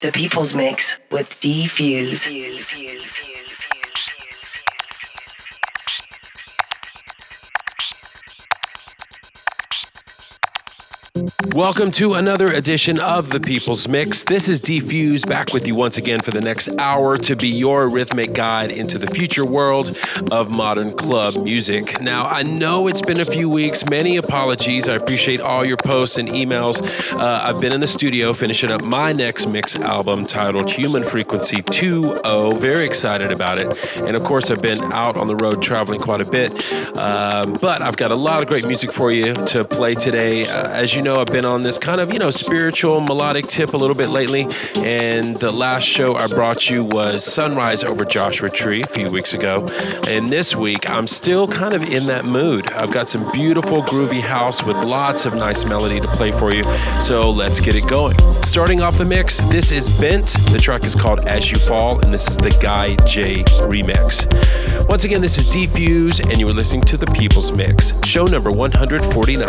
The People's Mix with D-Fuse. Welcome to another edition of The People's Mix. This is D-Fuse back with you once again for the next hour to be your rhythmic guide into the future world of modern club music. Now, I know it's been a few weeks. Many apologies. I appreciate all your posts and emails. Uh, I've been in the studio finishing up my next mix album titled Human Frequency 2.0. Very excited about it. And of course, I've been out on the road traveling quite a bit. Um, but I've got a lot of great music for you to play today. Uh, as you know, I've been on this kind of, you know, spiritual, melodic tip a little bit lately. And the last show I brought you was Sunrise over Joshua Tree a few weeks ago. And this week, I'm still kind of in that mood. I've got some beautiful, groovy house with lots of nice melody to play for you. So let's get it going. Starting off the mix, this is Bent. The track is called As You Fall, and this is the Guy J remix. Once again, this is D-Fuse, and you are listening to The People's Mix, show number 149.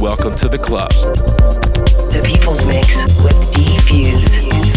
Welcome to the club. The People's Mix with D-Fuse.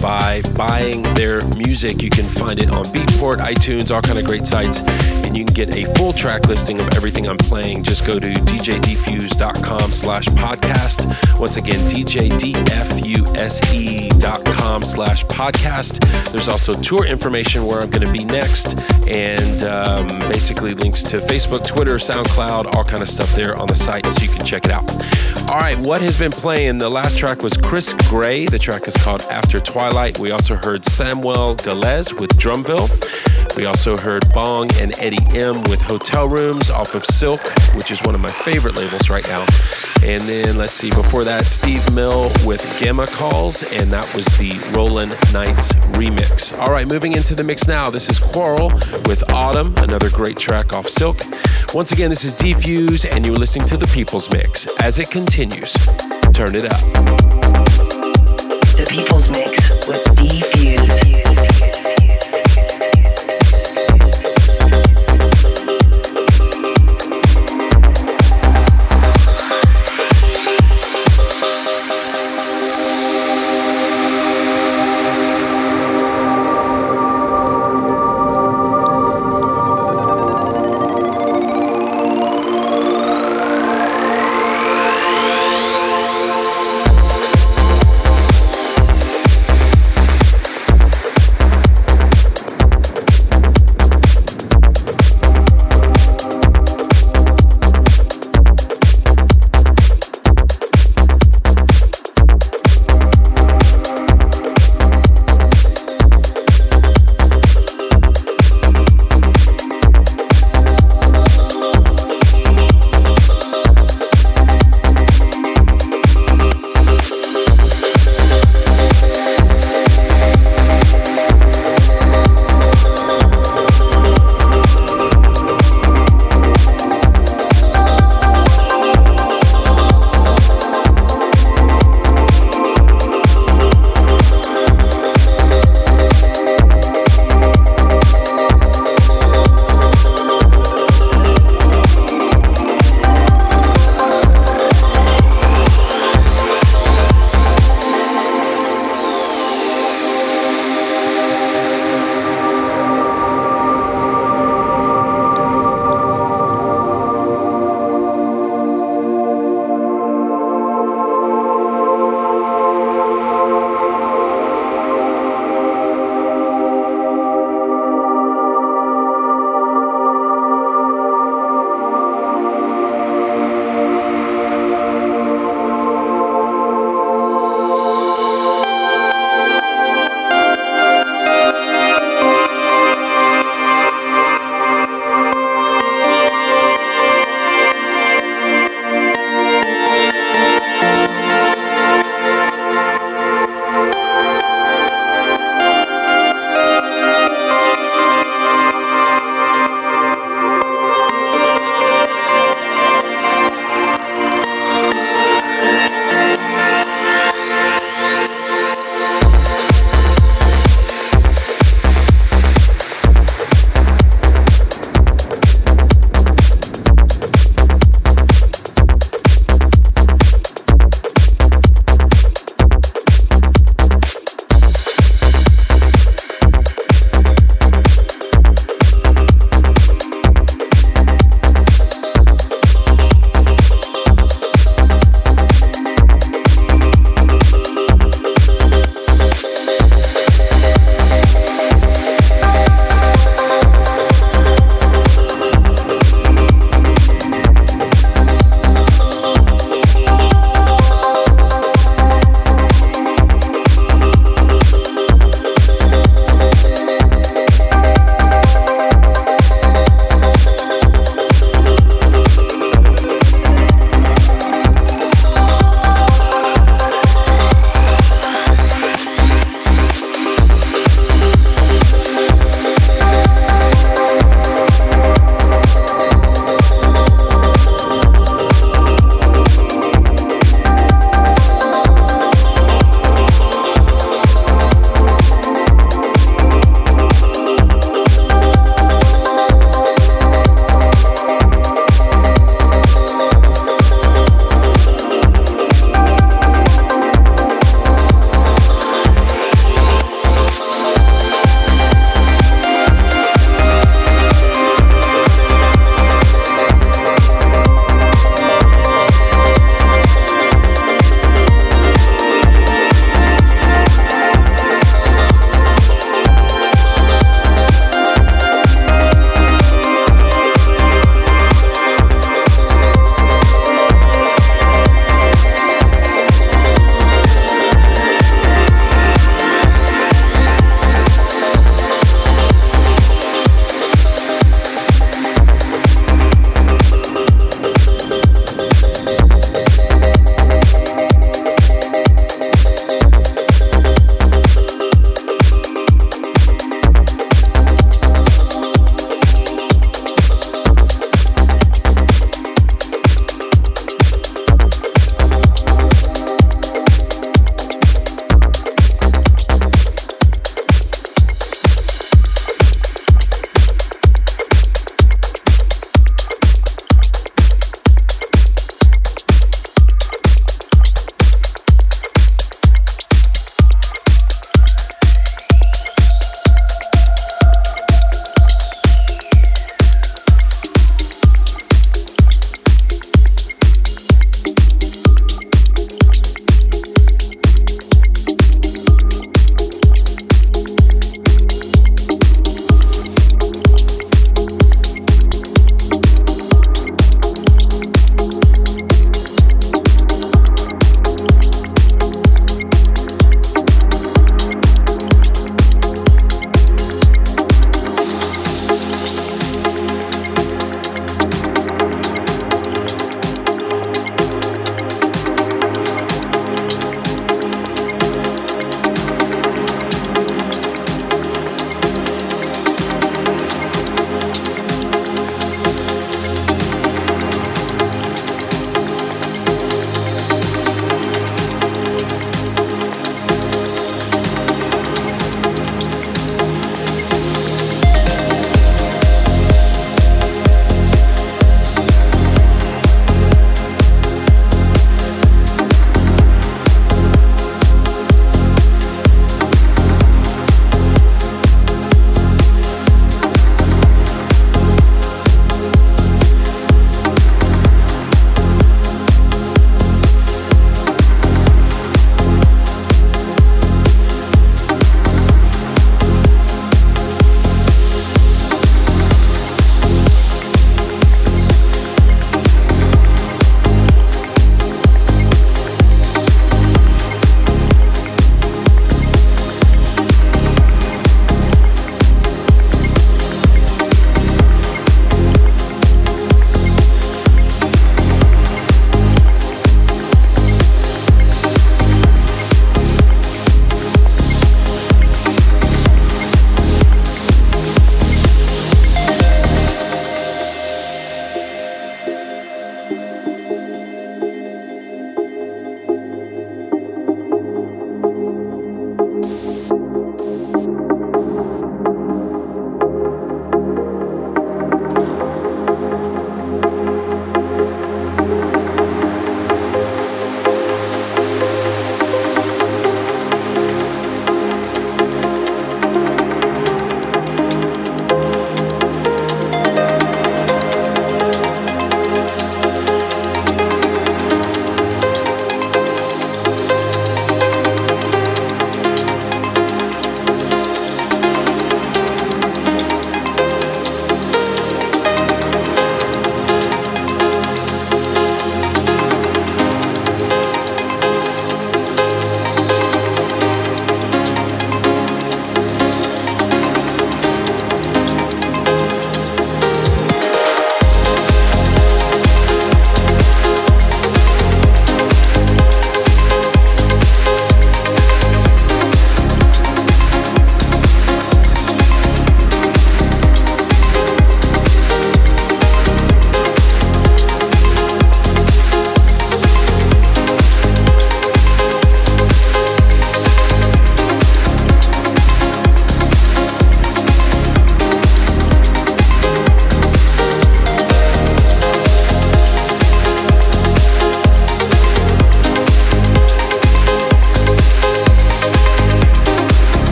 By buying their music. You can find it on Beatport, iTunes, all kind of great sites, and you can get a full track listing of everything I'm playing. Just go to djdfuse.com slash podcast. Once again, djdfuse.com slash podcast. There's also tour information where I'm going to be next, and um, basically links to Facebook, Twitter, SoundCloud, all kind of stuff there on the site, so you can check it out. All right, what has been playing? The last track was Chris Gray. The track is called After Twilight. We also heard Samuel Galez with Drumville. We also heard Bong and Eddie M with Hotel Rooms off of Silk, which is one of my favorite labels right now. And then let's see, before that, Steve Mill with Gamma Calls, and that was the Roland Nights remix. All right, moving into the mix now. This is Quarrel with Autumn, another great track off Silk. Once again, this is D-Fuse, and you're listening to the People's Mix. As it continues, turn it up. The People's Mix with D-Fuse.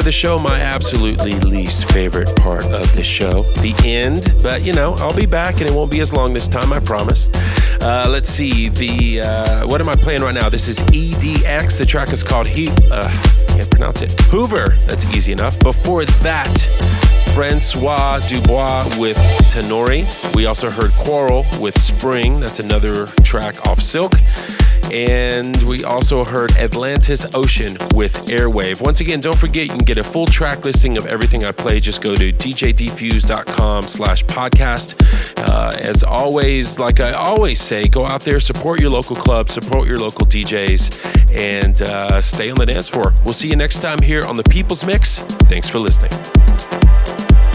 Of the show, my absolutely least favorite part of the show, the end. But you know, I'll be back and it won't be as long this time, I promise. Uh, let's see, the uh, what am I playing right now? This is EDX. The track is called He. Uh, can't pronounce it. Hoover. That's easy enough. Before that. Francois Dubois with Tenori. We also heard Quarrel with Spring. That's another track off Silk. And we also heard Atlantis Ocean with Airwave. Once again, don't forget you can get a full track listing of everything I play. Just go to djdfuse.com slash podcast. Uh, as always, like I always say, go out there, support your local club, support your local DJs, and uh, stay on the dance floor. We'll see you next time here on The People's Mix. Thanks for listening.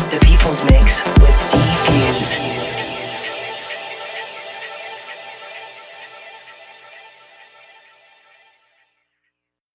The People's Mix with D Fuse.